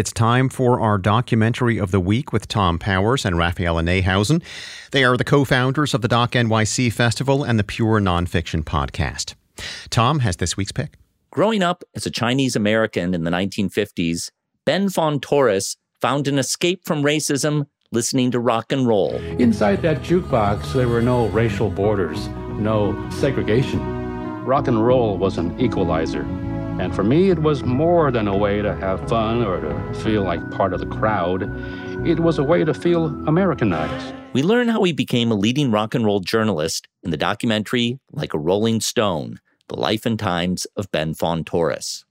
It's time for our documentary of the week with Thom Powers and Raphaela Neihausen. They are the co founders of the Doc NYC Festival and the Pure Nonfiction Podcast. Thom has this week's pick. Growing up as a Chinese American in the 1950s, Ben Fong-Torres found an escape from racism listening to rock and roll. Inside that jukebox, there were no racial borders, no segregation. Rock and roll was an equalizer. And for me, it was more than a way to have fun or to feel like part of the crowd. It was a way to feel Americanized. We learn how he became a leading rock and roll journalist in the documentary Like a Rolling Stone The Life and Times of Ben Torres.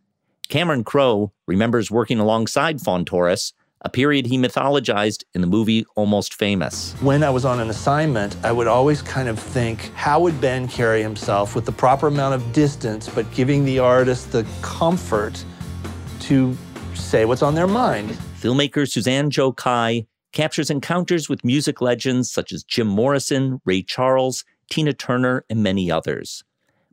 Cameron Crowe remembers working alongside Torres a period he mythologized in the movie Almost Famous. When I was on an assignment, I would always kind of think, how would Ben carry himself with the proper amount of distance, but giving the artist the comfort to say what's on their mind? Filmmaker Suzanne Joe Kai captures encounters with music legends such as Jim Morrison, Ray Charles, Tina Turner, and many others.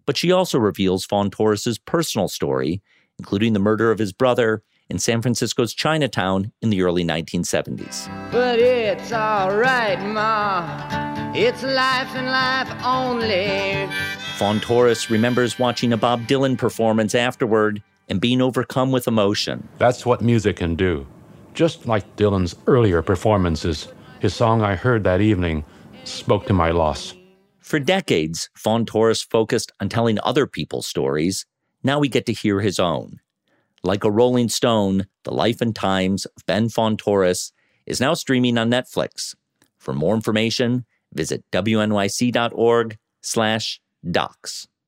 But she also reveals Fong-Torres' personal story, including the murder of his brother in San Francisco's Chinatown in the early 1970s. But it's all right, Ma. It's life and life only. Fong-Torres remembers watching a Bob Dylan performance afterward and being overcome with emotion. That's what music can do. Just like Dylan's earlier performances, his song I heard that evening spoke to my loss. For decades, Fong-Torres focused on telling other people's stories. Now we get to hear his own. Like a Rolling Stone, The Life and Times of Ben Fong-Torres is now streaming on Netflix. For more information, visit wnyc.org slash docs.